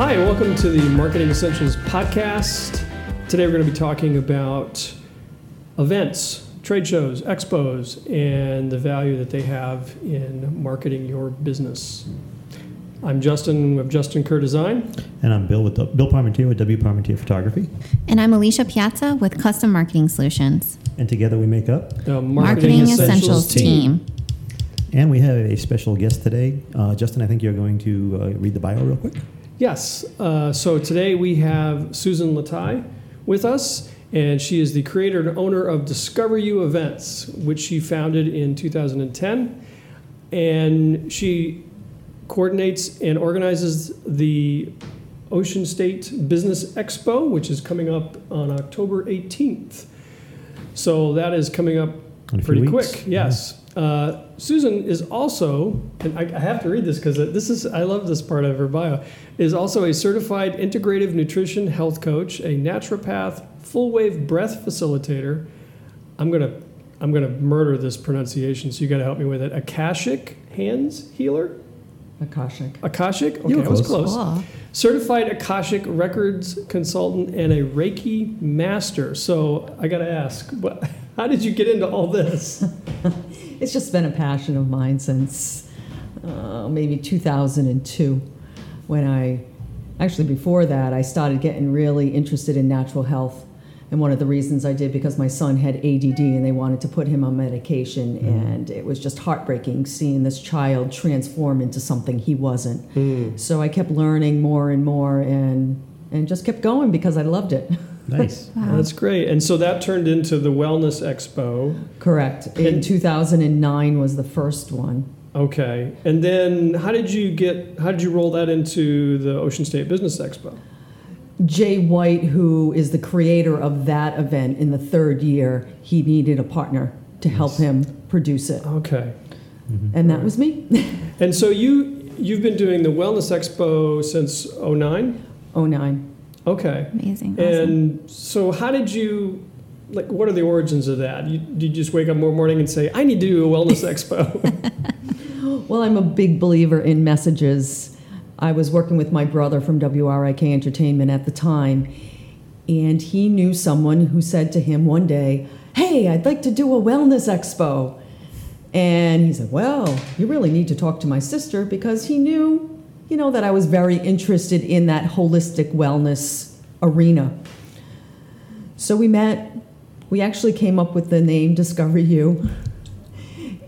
Hi, welcome to the Marketing Essentials Podcast. Today we're going to be talking about events, trade shows, expos, and the value that they have in marketing your business. I'm Justin with Justin Kerr Design. And I'm Bill with Bill Parmentier with W Parmentier Photography. And I'm Alicia Piazza with Custom Marketing Solutions. And together we make up The Marketing, Marketing Essentials, Essentials team. And we have a special guest today. Uh, Justin, I think you're going to uh, read the bio real quick. Yes. Uh, so today we have Susan Lataille with us, and she is the creator and owner of Discover You Events, which she founded in 2010. And she coordinates and organizes the Ocean State Business Expo, which is coming up on October 18th. So that is coming up In a few pretty quick. Yes. Uh, Susan is also, and I, I have to read this because this is, I love this part of her bio, is also a certified integrative nutrition health coach, a naturopath, full wave breath facilitator. I'm gonna, I'm gonna murder this pronunciation, so you got to help me with it. Akashic hands healer. Akashic. Akashic? Okay, You were I was close. close. Certified Akashic Records consultant and a Reiki master. So I got to ask, what, how did you get into all this? It's just been a passion of mine since uh, maybe 2002 when I, actually before that, I started getting really interested in natural health. And one of the reasons I did because my son had ADD and they wanted to put him on medication. And it was just heartbreaking seeing this child transform into something he wasn't. So I kept learning more and more and, and just kept going because I loved it. Nice. That's great. And so that turned into the Wellness Expo. Correct. In 2009 was the first one. Okay. And then how did you get, how did you roll that into the Ocean State Business Expo? Jay White, who is the creator of that event in the third year, he needed a partner to help him produce it. Okay. Mm-hmm. And that was me. And so you, you've been doing the Wellness Expo since 09? 09. Okay. Amazing. Awesome. And so, how did you, like, what are the origins of that? You, did you just wake up one morning and say, I need to do a wellness expo? Well, I'm a big believer in messages. I was working with my brother from WRIK Entertainment at the time, and he knew someone who said to him one day, Hey, I'd like to do a wellness expo. And he said, Well, you really need to talk to my sister because he knew, you know, that I was very interested in that holistic wellness arena. So we met. We actually came up with the name Discover You.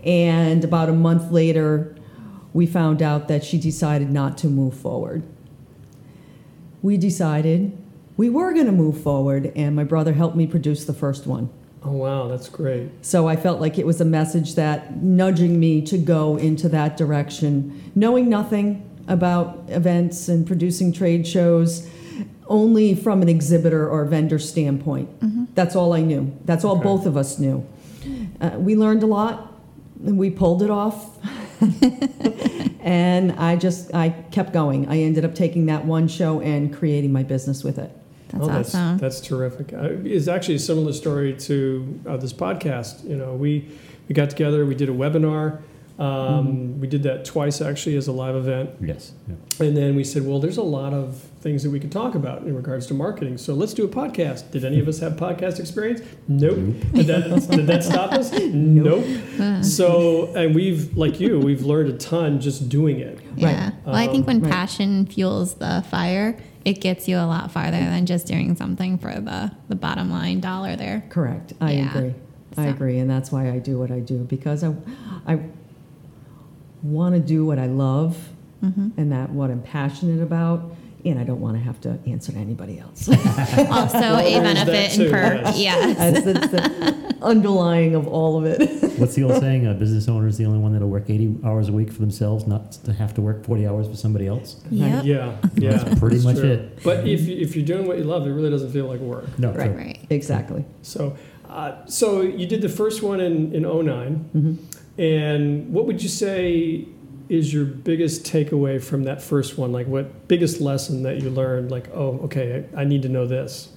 And about a month later, we found out that she decided not to move forward. We decided we were going to move forward, and my brother helped me produce the first one. oh, wow, that's great. So I felt like it was a message that nudging me to go into that direction, knowing nothing about events and producing trade shows, only from an exhibitor or vendor standpoint. That's all I knew. That's all Okay. both of us knew. Uh, we learned a lot, and we pulled it off. and I just I kept going. I ended up taking that one show and creating my business with it. That's oh, that's, awesome. that's terrific. Uh, it's actually a similar story to uh, this podcast. You know, we, we got together, we did a webinar. Um, mm-hmm. We did that twice actually as a live event. Yes. Yeah. And then we said, well, there's a lot of things that we could talk about in regards to marketing. So let's do a podcast. Did any of us have podcast experience? Nope. Did, that, did that stop us? Nope. Hmm. So, and we've, like you, we've learned a ton just doing it. yeah. Well, I think um, when Right. passion fuels the fire, it gets you a lot farther than just doing something for the, the bottom line dollar there. Correct. I Yeah. agree. I So- agree, and that's why I do what I do because I, I want to do what I love, Mm-hmm. and that what I'm passionate about, and I don't want to have to answer to anybody else. Also, a benefit too, and perk. yes. Yes. That's- that's the- underlying of all of it. What's the old saying? A business owner is the only one that'll work 80 hours a week for themselves, not to have to work 40 hours for somebody else. Yep. Yeah, yeah. That's pretty that's much true. it. But if, you- if you're doing what you love, it really doesn't feel like work. No, Right. true. Right. exactly. So, uh, so you did the first one in, in 9 And what would you say is your biggest takeaway from that first one? Like, what biggest lesson that you learned? Like, oh, okay, I, I need to know this.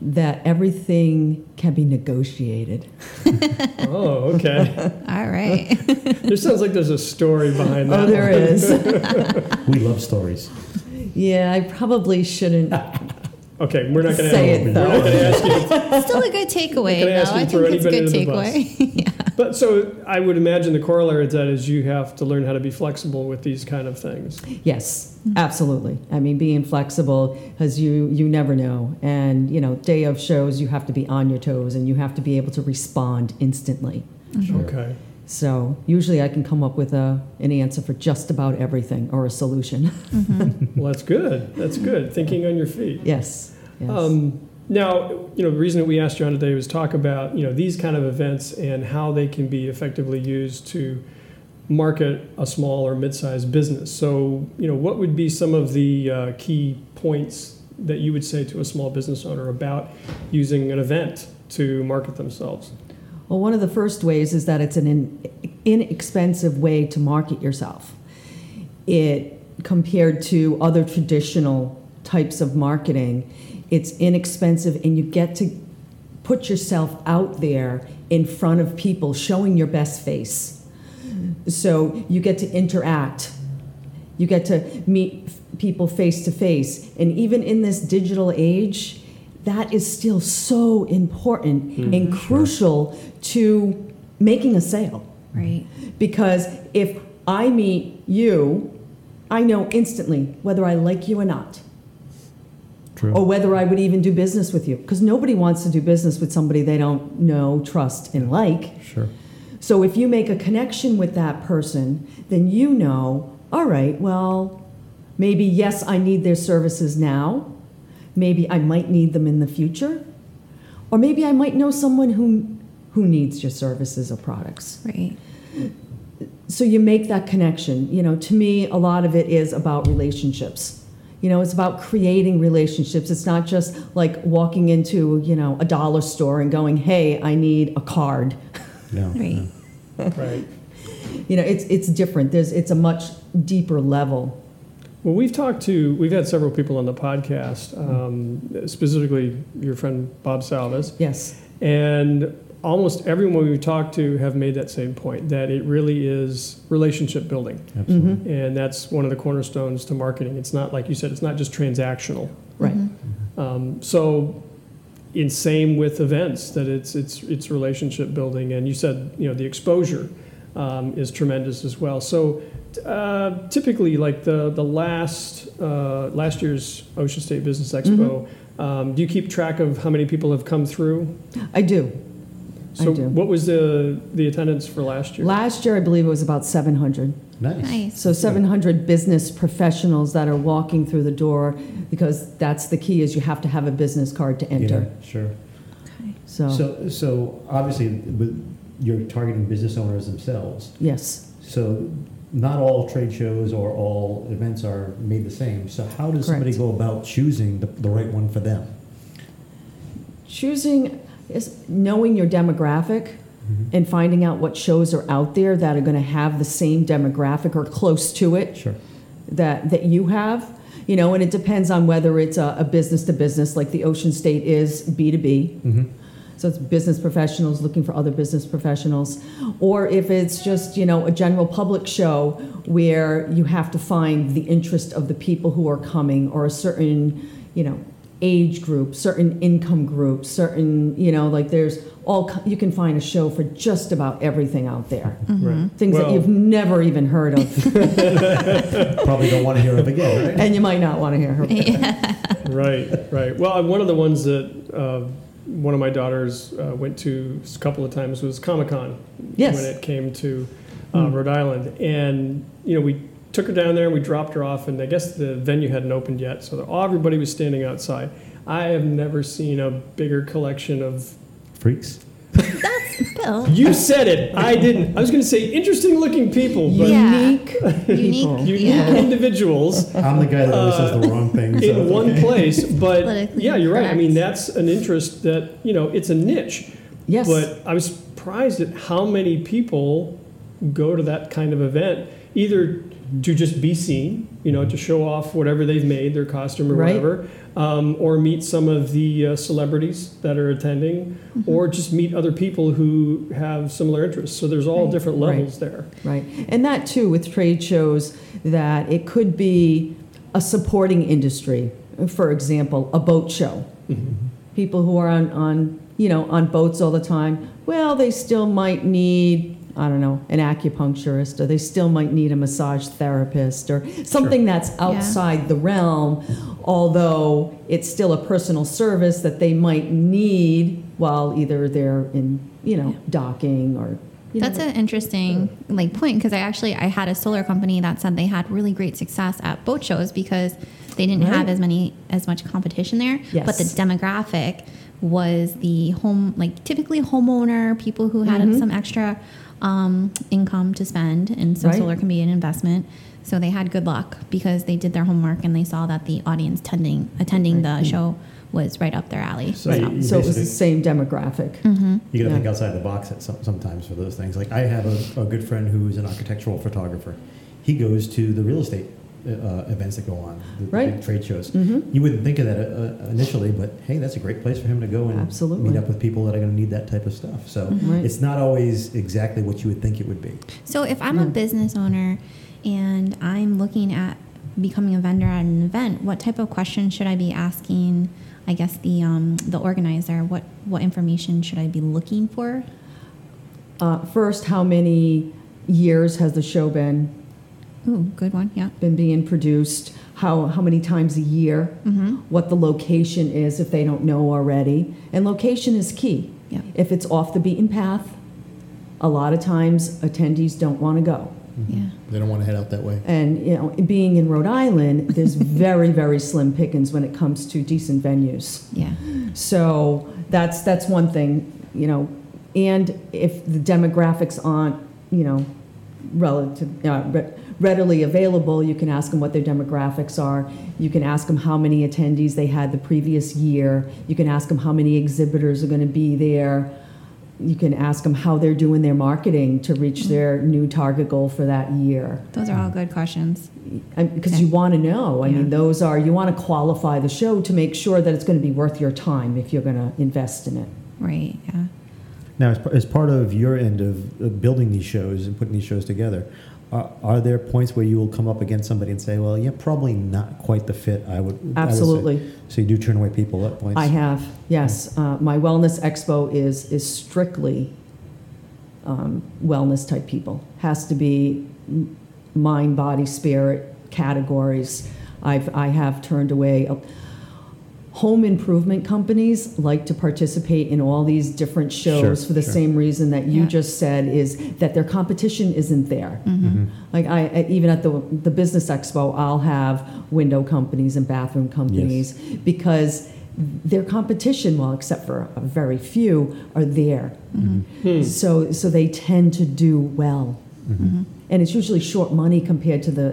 That everything can be negotiated. Oh, okay. All right. there sounds like there's a story behind oh, that. Oh, there one. is. We love stories. yeah, I probably shouldn't Okay, we're not going to say ask, it we're not going to ask you. Still a good takeaway, Gonna ask though. you I to throw think it's a good anybody under the takeaway. yeah. But so I would imagine the corollary to that is you have to learn how to be flexible with these kind of things. Yes, absolutely. I mean, being flexible, because you you never know, and you know, day of shows, you have to be on your toes, and you have to be able to respond instantly. Sure. Okay. So usually, I can come up with a an answer for just about everything or a solution. Well, that's good. That's good. Thinking on your feet. yes. Yes. Um, now, you know, the reason that we asked you on today was talk about, you know, these kind of events and how they can be effectively used to market a small or mid-sized business. So, you know, what would be some of the uh, key points that you would say to a small business owner about using an event to market themselves? Well, one of the first ways is that it's an in, inexpensive way to market yourself. It compared to other traditional types of marketing, it's inexpensive and you get to put yourself out there in front of people showing your best face. So you get to interact. You get to meet people face to face. And even in this digital age, that is still so important hmm, and crucial to making a sale. Right. Because if I meet you, I know instantly whether I like you or not, True. or whether I would even do business with you. Because nobody wants to do business with somebody they don't know, trust, and like. Sure. So if you make a connection with that person, then you know, all right, well, maybe yes, I need their services now. Maybe I might need them in the future. Or maybe I might know someone who who needs your services or products. Right. So you make that connection. You know, to me, a lot of it is about relationships. You know, it's about creating relationships. It's not just like walking into, you know, a dollar store and going, "Hey, I need a card." No. Right. no. Right. You know, it's it's different. There's it's a much deeper level. Well, we've talked to, we've had several people on the podcast, um, specifically your friend Bob Salvis, Yes. and almost everyone we've talked to have made that same point that it really is relationship building. Absolutely. And that's one of the cornerstones to marketing. It's not, like you said, it's not just transactional. Right. Um, so, in same with events, that it's it's it's relationship building, and you said you know the exposure um, is tremendous as well. So, uh, typically, like the the last uh, last year's Ocean State Business Expo, um, do you keep track of how many people have come through? I do. So, I do. what was the the attendance for last year? Last year, I believe it was about 700. Nice. Nice. So 700 business professionals that are walking through the door because that's the key is you have to have a business card to enter. Yeah, sure. Okay. So, So, so obviously, with, you're targeting business owners themselves. yes. So, not all trade shows or all events are made the same. So, how does somebody go about choosing the, the right one for them? Choosing is knowing your demographic Mm-hmm. and finding out what shows are out there that are going to have the same demographic or close to it. Sure. that that you have you know and it depends on whether it's a, business to business like the ocean state is b2b Mm-hmm. So it's business professionals looking for other business professionals or if it's just you know a general public show where you have to find the interest of the people who are coming or a certain you know age group certain income group certain you know like there's all you can find a show for just about everything out there Right. things that you've never even heard of Probably don't want to hear of again, right? and you might not want to hear her. right, right. Well, one of the ones that uh, one of my daughters uh, went to a couple of times was Comic Con Yes. when it came to uh, Rhode Island, and you know we took her down there and we dropped her off, and I guess the venue hadn't opened yet, so all, everybody was standing outside. I have never seen a bigger collection of. Freaks. That's Bill. You said it. I didn't. I was going to say interesting looking people, but Yeah. Unique. Unique. unique Yeah. individuals I'm the guy that always says the wrong thing. Uh, so in it's one okay. place. But Politically yeah, you're right. I mean, that's an interest that you know it's a niche. Yes. But I was surprised at how many people go to that kind of event, either to just be seen, you know, to show off whatever they've made, their costume or Right. whatever, um, or meet some of the uh, celebrities that are attending, or just meet other people who have similar interests. So there's all different Right. levels there. Right. And that too with trade shows that it could be a supporting industry. For example, a boat show. People who are on, on, you know, on boats all the time, well, they still might need, I don't know, an acupuncturist, or they still might need a massage therapist, or something that's outside the realm, although it's still a personal service that they might need while either they're in, you know, docking or. you That's know, an interesting like point because I actually I had a solar company that said they had really great success at boat shows because they didn't Right. have as many as much competition there. But the demographic was the home like typically homeowner, people who had Mhm. some extra um, income to spend, and so Right. solar can be an investment. So they had good luck because they did their homework and they saw that the audience attending attending the show was right up their alley. So So, So it was the same demographic. Mhm. You got to Yeah. think outside the box at some, sometimes for those things. Like I have a, a good friend who's an architectural photographer. He goes to the real estate uh, events that go on, the, the Right. big trade shows. Mhm. You wouldn't think of that uh, initially, but hey, that's a great place for him to go and Absolutely. meet up with people that are going to need that type of stuff. So Right. it's not always exactly what you would think it would be. So if I'm a business owner and I'm looking at becoming a vendor at an event, what type of questions should I be asking? I guess the um, the organizer. What what information should I be looking for? Uh, first, how many years has the show been Ooh, good one. Yeah. been being produced? How how many times a year? Mm-hmm. What the location is if they don't know already, and location is key. Yeah. If it's off the beaten path, a lot of times attendees don't want to go. Yeah. They don't want to head out that way. And you know, being in Rhode Island, there's very very slim pickings when it comes to decent venues. Yeah. So that's that's one thing, you know. And if the demographics aren't, you know, relative uh, re- readily available, you can ask them what their demographics are. You can ask them how many attendees they had the previous year. You can ask them how many exhibitors are going to be there. You can ask them how they're doing their marketing to reach mm-hmm. their new target goal for that year Those are all good questions. because you want to know. I mean, those are you want to qualify the show to make sure that it's going to be worth your time if you're going to invest in it. Right. Yeah. Now, as, part of your end of, of building these shows and putting these shows together, are, are there points where you will come up against somebody and say, "Well, yeah, probably not quite the fit"? I would I would say." Absolutely, So you do turn away people at points. I have. Yes, uh, my wellness expo is is strictly um, wellness type people. Has to be mind, body, spirit categories. I've I have turned away. Home improvement companies like to participate in all these different shows Sure, for the sure. same reason that you Yeah. just said is that their competition isn't there. Mm-hmm. Like I, I- even at the the business expo, I'll have window companies and bathroom companies because their competition, well, except for a very few, are there. Hmm. So so they tend to do well, Mm-hmm. and it's usually short money compared to the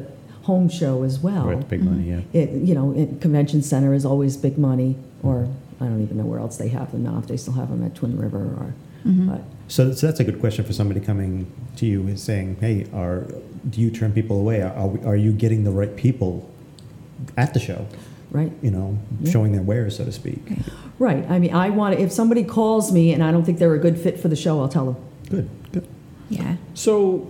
home show as well. Right, big money, yeah. It you know, it, convention center is always big money, or I don't even know where else they have them now. If they still have them at Twin River, or Mm-hmm. but So, so that's a good question for somebody coming to you and saying, "Hey, are do you turn people away? Are are, we, are you getting the right people at the show? right. You know, Yeah. showing their wares, so to speak." Right. I mean, I want if somebody calls me and I don't think they're a good fit for the show, I'll tell them. Good, good. Yeah. So,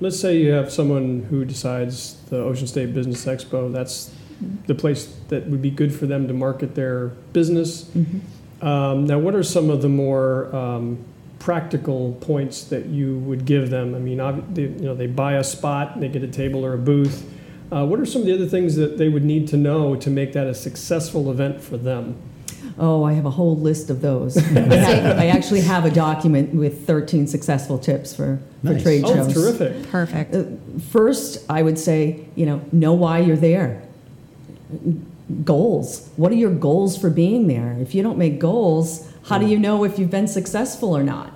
let's say you have someone who decides the Ocean State Business Expo, that's the place that would be good for them to market their business. Um, now, what are some of the more um, practical points that you would give them? I mean, ob- they, you know, they buy a spot, they get a table or a booth. Uh, what are some of the other things that they would need to know to make that a successful event for them? Oh, I have a whole list of those. I, have, I actually have a document with 13 successful tips for, for Nice. trade Oh, shows. terrific! Perfect. Uh, First, I would say, you know, know why you're there. goals. What are your goals for being there? If you don't make goals, how do you know if you've been successful or not?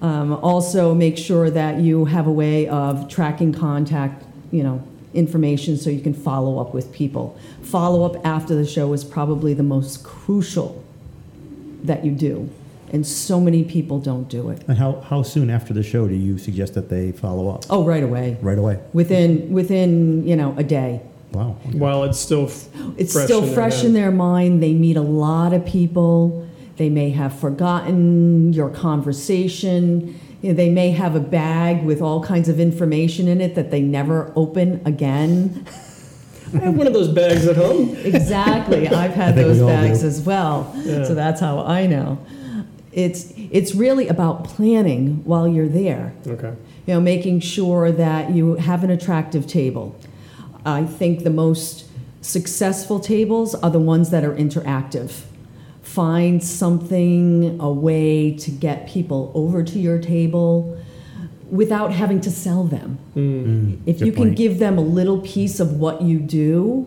Um, also, make sure that you have a way of tracking contact, you know, information so you can follow up with people. Follow up after the show is probably the most crucial that you do, and so many people don't do it. And how, how soon after the show do you suggest that they follow up? Oh, right away, Right away. within within you know a day. Wow. okay. While it's still f- It's fresh still in fresh head. in their mind. They meet a lot of people. They may have forgotten your conversation. You know, they may have a bag with all kinds of information in it that they never open again. I have one of those bags at home. Exactly. I've had those bags do. as well. Yeah. So that's how I know. It's it's really about planning while you're there. Okay. You know, making sure that you have an attractive table. I think the most successful tables are the ones that are interactive. Find something, a way to get people over to your table without having to sell them. Mm. If Good you can point. give them a little piece of what you do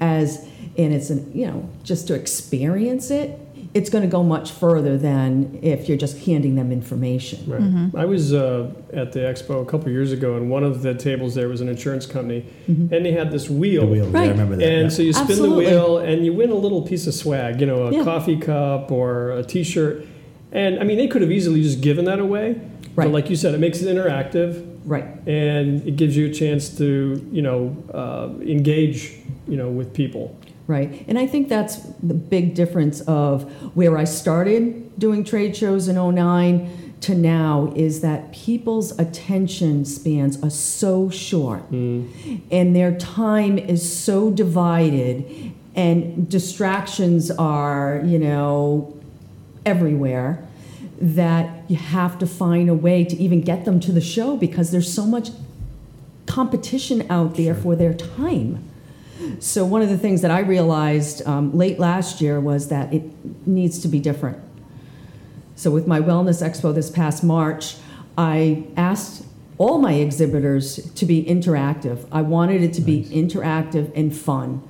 as and it's an you know just to experience it, it's going to go much further than if you're just handing them information. Right. I was uh, at the expo a couple years ago, and one of the tables there was an insurance company, Mm-hmm. and they had this wheel. The wheel, yeah, I remember that. And yeah. so you spin Absolutely. the wheel and you win a little piece of swag, you know, a Yeah. coffee cup or a t shirt. And I mean, they could have easily just given that away. But like you said, it makes it interactive Right. and it gives you a chance to, you know, uh, engage, you know, with people. Right. And I think that's the big difference of where I started doing trade shows in 09 to now is that people's attention spans are so short hmm. and their time is so divided and distractions are, you know, everywhere that you have to find a way to even get them to the show because there's so much competition out there for their time. So one of the things that I realized um, late last year was that it needs to be different. So with my wellness expo this past March, I asked all my exhibitors to be interactive. I wanted it to be interactive and fun.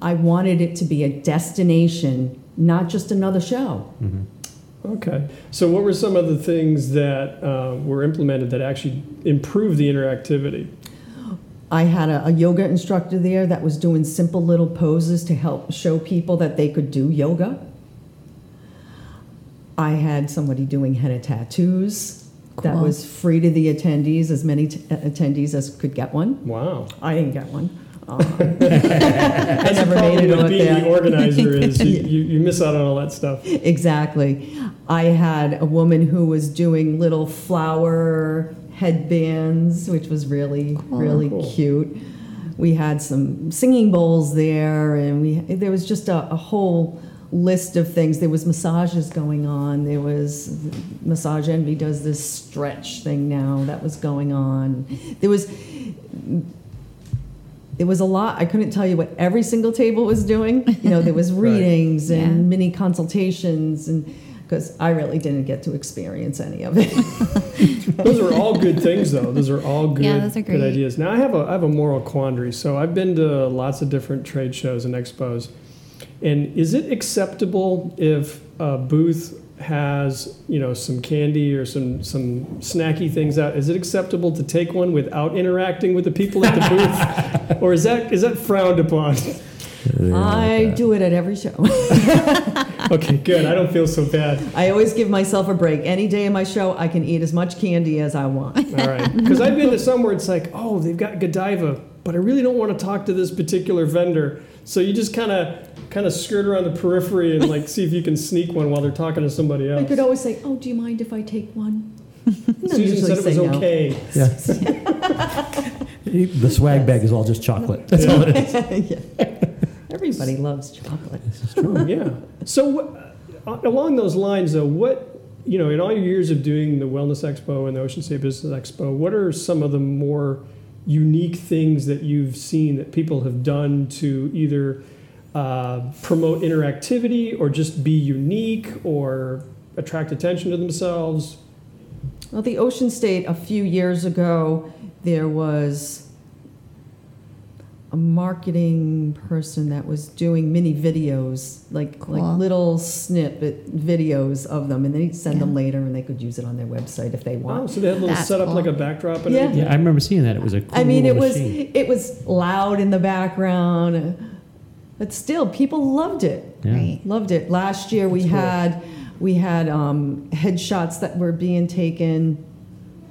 I wanted it to be a destination, not just another show. Okay. So, what were some of the things that uh, were implemented that actually improved the interactivity? I had a, a yoga instructor there that was doing simple little poses to help show people that they could do yoga. I had somebody doing henna tattoos that was free to the attendees, as many t- attendees as could get one. Wow. I didn't get one. Um, That's never the problem made it with up being there. the organizer is you, you, you miss out on all that stuff. exactly. I had a woman who was doing little flower headbands, which was really, oh, really Cool. cute. We had some singing bowls there, and we there was just a, a whole list of things. There was massages going on. There was Massage Envy does this stretch thing now that was going on. There was it was a lot. I couldn't tell you what every single table was doing. You know, there was Right. readings and Yeah. mini consultations, and because I really didn't get to experience any of it. Those are all good things, though. Those are all good, Yeah, those are good ideas. Now, I have a I have a moral quandary. So I've been to lots of different trade shows and expos, and is it acceptable if a booth has you know some candy or some some snacky things out? Is it acceptable to take one without interacting with the people at the booth, or is that is that frowned upon? I do it at every show. okay, good. I don't feel so bad. I always give myself a break. Any day in my show, I can eat as much candy as I want. All right. Because I've been to some where it's like, oh, they've got Godiva, but I really don't want to talk to this particular vendor. So you just kind of kind of skirt around the periphery and like see if you can sneak one while they're talking to somebody else. I could always say, "Oh, do you mind if I take one?" They'll Susan usually said it was say no. okay. Yeah. the swag bag is all just chocolate. That's all it is. Yeah. Everybody loves chocolate. This is true. Yeah. So uh, along those lines, though, what you know, in all your years of doing the Wellness Expo and the Ocean State Business Expo, what are some of the more unique things that you've seen that people have done to either uh, promote interactivity or just be unique or attract attention to themselves? Well, the Ocean State, a few years ago, there was a marketing person that was doing mini videos, like Cool. like little snippet videos of them, and then he'd send them later, and they could use it on their website if they Oh, want. so they had a little That's setup like a backdrop and Yeah. everything. Yeah, I remember seeing that. It was a cool I mean, it little was it was loud in the background, but still, people loved it. Yeah. Right. Loved it. Last year we cool. had we had um, headshots that were being taken,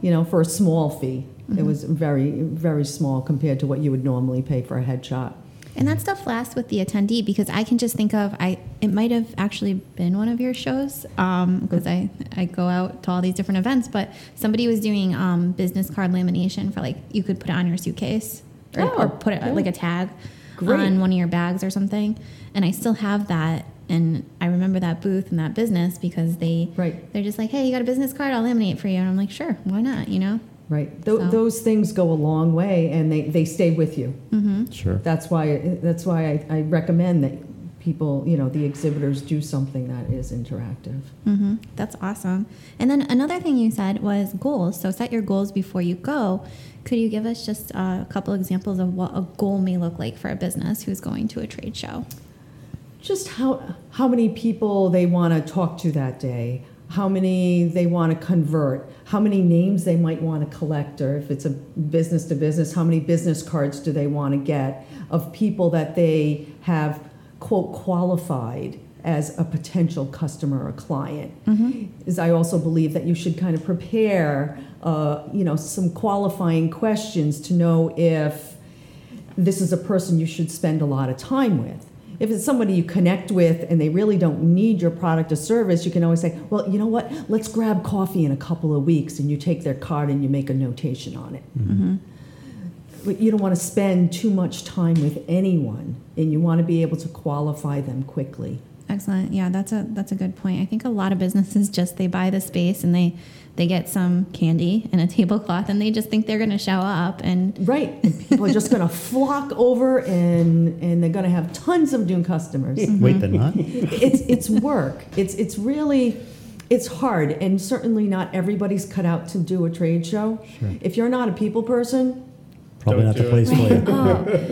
you know, for a small fee. It was very very small compared to what you would normally pay for a headshot. And that stuff lasts with the attendee because I can just think of I. It might have actually been one of your shows because I I go out to all these different events. But somebody was doing um, business card lamination for like you could put it on your suitcase or, Oh, or put it yeah. like a tag Great. on one of your bags or something. And I still have that. And I remember that booth and that business because they Right. they're just like, hey, you got a business card? I'll laminate for you. And I'm like, sure, why not? You know. Right. Th- So- Those things go a long way, and they, they stay with you. Sure. That's why that's why I, I recommend that people, you know, the exhibitors do something that is interactive. hmm That's awesome. And then another thing you said was goals. So set your goals before you go. Could you give us just uh, a couple examples of what a goal may look like for a business who's going to a trade show? just how how many people they want to talk to that day how many they want to convert how many names they might want to collect or if it's a business to business how many business cards do they want to get of people that they have quote qualified as a potential customer or client is i also believe that you should kind of prepare uh, you know some qualifying questions to know if this is a person you should spend a lot of time with. If it's somebody you connect with and they really don't need your product or service, you can always say, well, you know what? Let's grab coffee in a couple of weeks and you take their card and you make a notation on it. Mm-hmm. Mm-hmm. But you don't want to spend too much time with anyone and you want to be able to qualify them quickly. Excellent. Yeah, that's a that's a good point. I think a lot of businesses just they buy the space and they they get some candy and a tablecloth and they just think they're going to show up and Right. And people are just going to flock over and, and they're going to have tons of new customers. Wait, they're not? it's it's work. It's it's really it's hard, and certainly not everybody's cut out to do a trade show. Sure. If you're not a people person, Probably Don't not the place it. for you.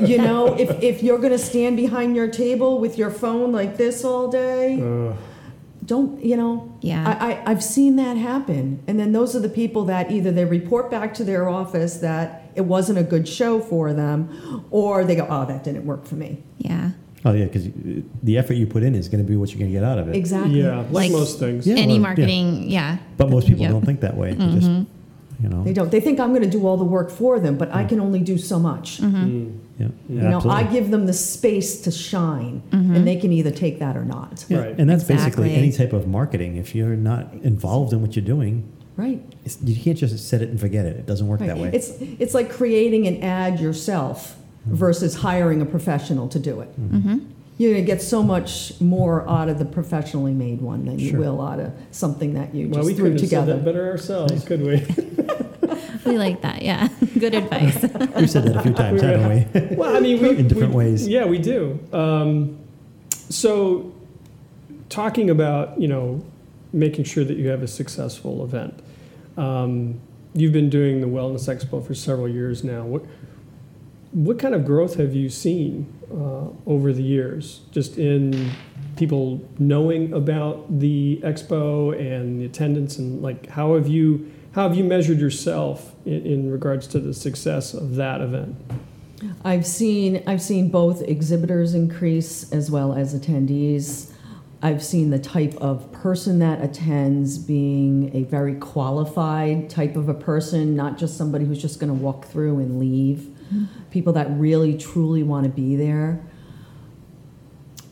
uh, you know, if if you're going to stand behind your table with your phone like this all day, Uh, don't you know? Yeah. I, I I've seen that happen, and then those are the people that either they report back to their office that it wasn't a good show for them, or they go, oh, that didn't work for me. yeah. Oh, yeah, because the effort you put in is going to be what you're going to get out of it. Exactly. yeah, like, Like- most things. Yeah, Any well, yeah. marketing, yeah. But most people Yep. don't think that way. They just, you know. They don't. They think I'm going to do all the work for them, but I can only do so much. Mm. Yeah, You know, absolutely. I give them the space to shine, and mm-hmm. they can either take that or not. Yeah, Right. And that's basically any type of marketing. If you're not involved in what you're doing, Right. it's, you can't just set it and forget it. It doesn't work right. that way. It's it's like creating an ad yourself mm-hmm. versus hiring a professional to do it. Mm-hmm. mm-hmm. You're going to get so much more out of the professionally made one than you will out of something that you Well, just we threw couldn't said together. that better ourselves, could we? We like that. Yeah. Good advice. We've said that a few times, haven't we? well, I mean, we, In different we- ways. Yeah, we do. Um, so, talking about you know making sure that you have a successful event. Um, you've been doing the Wellness Expo for several years now. What what kind of growth have you seen uh, over the years, just in people knowing about the expo and the attendance, and like how have you how have you measured yourself in, in regards to the success of that event? I've seen I've seen both exhibitors increase as well as attendees. I've seen the type of person that attends being a very qualified type of a person, not just somebody who's just going to walk through and leave. People that really truly want to be there.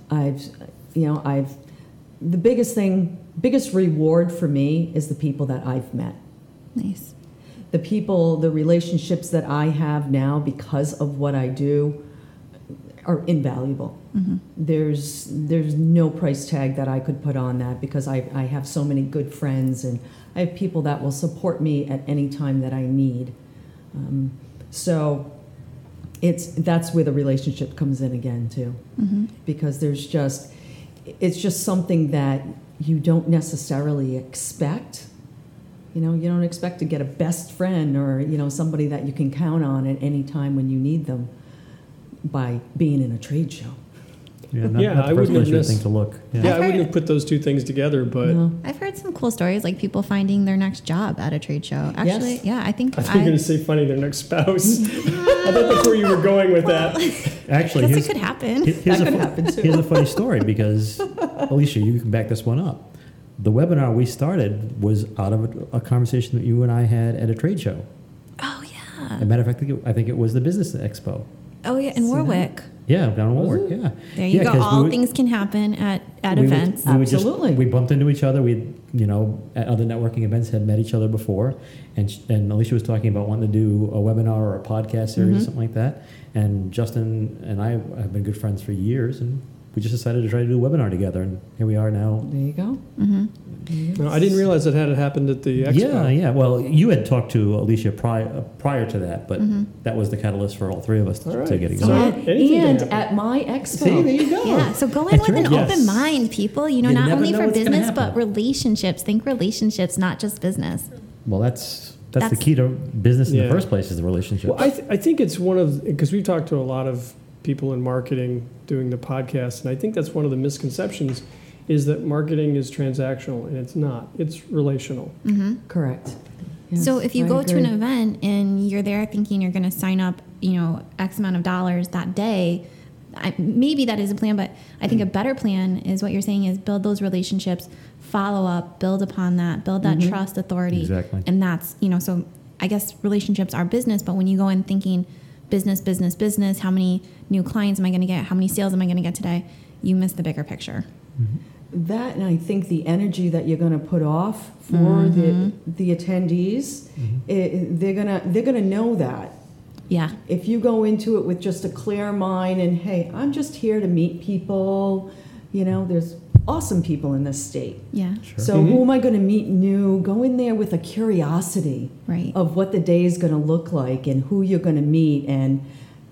I've you know, I've the biggest thing, biggest reward for me is the people that I've met nice. the people, the relationships that I have now because of what I do are invaluable. There's there's no price tag that I could put on that because I, I have so many good friends and I have people that will support me at any time that I need. Um, so it's that's where the relationship comes in again too hmm because there's just it's just something that you don't necessarily expect you know you don't expect to get a best friend or you know somebody that you can count on at any time when you need them by being in a trade show. Yeah, not, Yeah, not I the first wouldn't place you would miss- think to look. Yeah. Yeah, I I've wouldn't have put those two things together, but No. I've heard some cool stories, like people finding their next job at a trade show. Actually, Yes. yeah, I think I think you're going to say finding their next spouse. I thought that's where you were going with that. Actually, guess it could happen. he- here's, That a, could fu- happen, too. here's a funny story because, Alicia, you can back this one up. The webinar we started was out of a, a conversation that you and I had at a trade show. Oh yeah. As a matter of fact, I think it, I think it was the Business Expo. Oh yeah, in See that? Warwick. Yeah, down in Warwick. Yeah. There you Yeah, go. 'cause we All would- things can happen at at we would- events. we would just- Absolutely. we bumped into each other. We, you know, at other networking events had met each other before, and and Alicia was talking about wanting to do a webinar or a podcast series Mm-hmm. or something like that. And Justin and I have been good friends for years, and we just decided to try to do a webinar together. And here we are now. There you go. Mm -hmm. No, I didn't realize it had it happened at the expo. Yeah, yeah. Well, you had talked to Alicia prior uh, prior to that, but Mm-hmm. that was the catalyst for all three of us to, All right. to get So- together. and anything and at my expo. See, there you go. Yeah, so go in That's with an. Yes. open mind, people. You know, You not only know for business, but relationships. Think relationships, not just business. Well, that's that's, the key to business in Yeah. the first place is the relationship. Well, I, th- I think it's one of because we've talked to a lot of people in marketing doing the podcast, and I think that's one of the misconceptions is that marketing is transactional, and it's not. It's relational. hmm Correct. so if you I go to an event and you're there thinking you're going to sign up, you know, X amount of dollars that day, I, maybe that is a plan. But I think a better plan is what you're saying is build those relationships, follow up, build upon that, build that Mhm. trust, authority, Exactly. and that's you know. So I guess relationships are business, but when you go in thinking business, business, business, how many new clients am I going to get? How many sales am I going to get today? You miss the bigger picture. That and I think the energy that you're going to put off for Mhm. the the attendees, Mm-hmm. i they're gonna they're gonna know that. Yeah. If you go into it with just a clear mind and hey, I'm just here to meet people, you know, there's awesome people in this state. Yeah. Sure. So Mhm. who am I going to meet new? Go in there with a curiosity Right. of what the day is going to look like and who you're going to meet and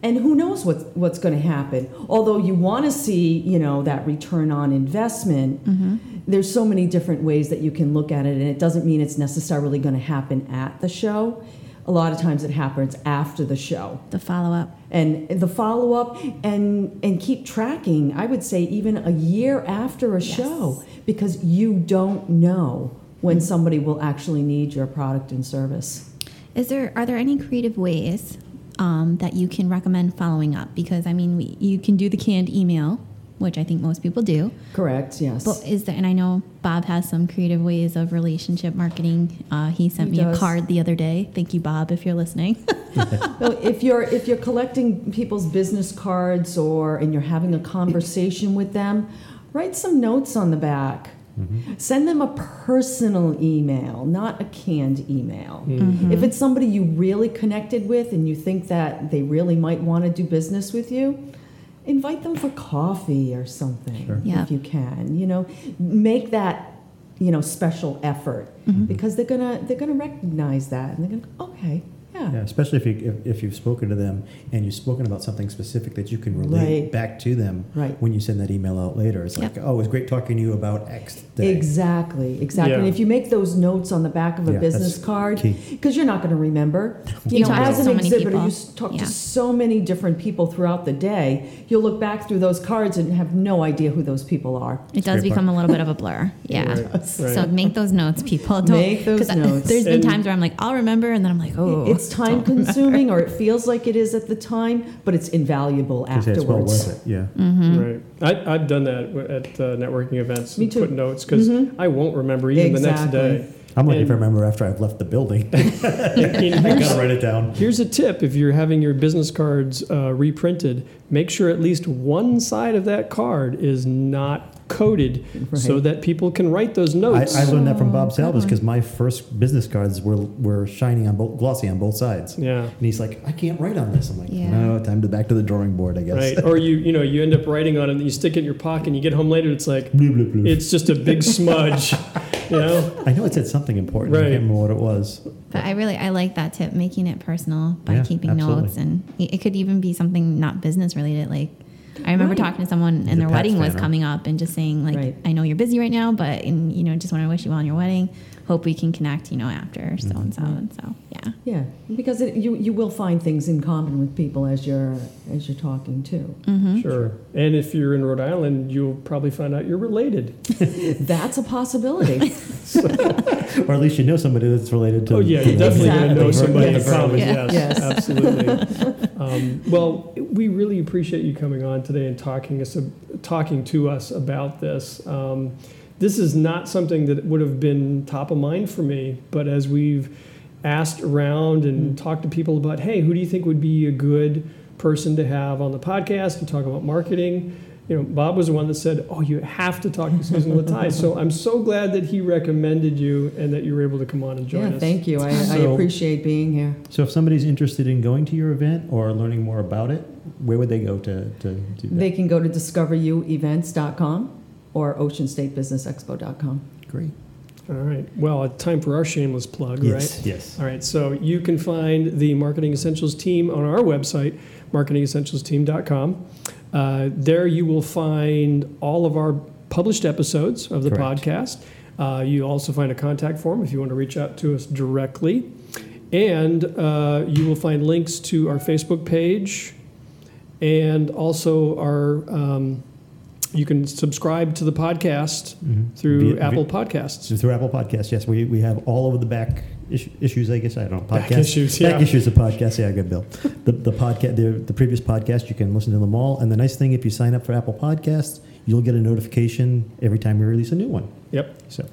and who knows what's what's going to happen. Although you want to see, you know, that return on investment, hmm there's so many different ways that you can look at it and it doesn't mean it's necessarily going to happen at the show. A lot of times it happens after the show The follow up. and the follow up and and keep tracking i would say even a year after a Yes. show because you don't know when somebody will actually need your product and service Is there are there any creative ways um, that you can recommend following up? Because I mean, we, you can do the canned email, which I think most people do. correct yes But is there? And I know Bob has some creative ways of relationship marketing. Uh, he sent He me does. a card the other day. Thank you, Bob, if you're listening. Well, if you're if you're collecting people's business cards or and you're having a conversation with them write some notes on the back send them a personal email not a canned email Mm. If it's somebody you really connected with and you think that they really might want to do business with you, invite them for coffee or something Sure. Yeah. if you can. You know, make that you know special effort Mm-hmm. because they're gonna they're gonna recognize that and they're gonna okay yeah, Yeah, especially if, you, if, if you've spoken to them and you've spoken about something specific that you can relate Right. back to them Right. when you send that email out later. It's like, oh, it was great talking to you about X day. Exactly, exactly. And if you make those notes on the back of a Yeah, business card, because you're not going to remember. You You know, as an so many exhibitor, people. you talk Yeah. to so many different people throughout the day. You'll look back through those cards and have no idea who those people are. It does Great become a little bit of a blur. Yeah. Right, right. So make those notes, people. Don't, Make those 'cause I- notes. There's been And- times where I'm like, I'll remember, and then I'm like, oh, it's time consuming, or it feels like it is at the time, but it's invaluable Just say it's well afterwards. worth it. Yeah. Mm-hmm. Right. I, I've done that at uh, networking events. Me and too. Put notes because Mhm. I won't remember even the next day. I'm lucky if I remember after I've left the building. I here's, gotta write it down. here's a tip: if you're having your business cards uh, reprinted, make sure at least one side of that card is not coded, so that people can write those notes. I learned that from Bob Oh, good Salvas one. because my first business cards were were shiny on both, glossy on both sides. yeah. And he's like, I can't write on this. I'm like, Yeah. no, time to back to the drawing board, I guess. Right. Or you you know you end up writing on it and you stick it in your pocket and you get home later it's like Blue, blue, blue. it's just a big smudge. You know. I know it said something important. I Right. can't remember what it was. But I really I like that tip, making it personal by Yeah, keeping absolutely. notes, and it it could even be something not business related, like I remember Right. talking to someone He's and their Pats wedding was fan, coming up and just saying like, Right. I know you're busy right now, but and you know, just want to wish you well on your wedding. Hope we can connect, you know, after so and so and so. Yeah. Yeah, because it, you you will find things in common with people as you're as you're talking too. Mm-hmm. Sure. And if you're in Rhode Island, you'll probably find out you're related. That's a possibility. or at least you know somebody that's related to. Oh yeah, to you're the- definitely going to know somebody in Yes. common. Yeah. Yes, Yes. absolutely. Um, well, we really appreciate you coming on today and talking us talking to us about this. Um, this is not something that would have been top of mind for me, but as we've asked around and talked to people about, hey, who do you think would be a good person to have on the podcast and talk about marketing? You know, Bob was the one that said, "Oh, you have to talk to Susan Lataille." so I'm so glad that he recommended you and that you were able to come on and join yeah, us. thank you. I, I appreciate being here. So if somebody's interested in going to your event or learning more about it, where would they go to, to do that? They can go to discoveryouevents.com or oceanstatebusinessexpo.com. Great. All right. Well, time for our shameless plug, Yes. right? Yes. All right. So you can find the Marketing Essentials team on our website, marketingessentialsteam.com. Uh, there you will find all of our published episodes of the Correct. podcast. Uh, you also find a contact form if you want to reach out to us directly. And uh, you will find links to our Facebook page and also our. Um, you can subscribe to the podcast Mhm. through Via- Apple Podcasts. Through Apple Podcasts, yes, we, we have all of the back issue, issues. I guess I don't know podcast Back issues, Back yeah. issues of podcast. Yeah, good, Bill. The the podcast, the, the previous podcast, you can listen to them all. And the nice thing, if you sign up for Apple Podcasts, you'll get a notification every time we release a new one. Yep. So,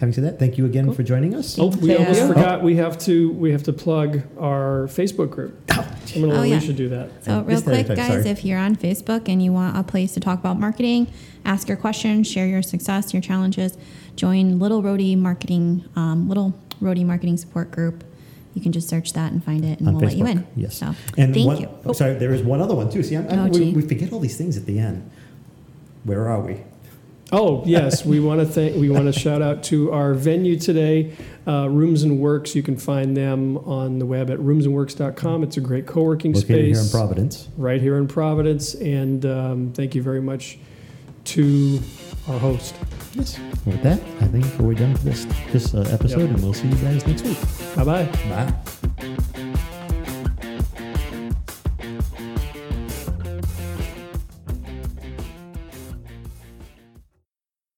having said that, thank you again for joining us. Oh, we Yeah. almost Oh. forgot. We have to we have to plug our Facebook group. I'm going to Oh, let yeah. Alicia do that. So, I real quick, every guys, sorry. if you're on Facebook and you want a place to talk about marketing, ask your questions, share your success, your challenges, join Little Rhody Marketing, um, Little Rhody Marketing Support Group. You can just search that and find it, and On we'll let you in. yes. So, And thank one, you. oh, sorry, there is one other one too. See, I'm, I'm- Oh, we, we forget all these things at the end. Where are we? Oh yes, we want to thank we want to shout out to our venue today, uh, Rooms and Works. You can find them on the web at roomsandworks.com. It's a great co-working Located space here in Providence. right here in Providence. And um, thank you very much to our host. Yes. With that, I think we're done for this this uh, episode, Yep. and we'll see you guys next week. Bye bye. Bye.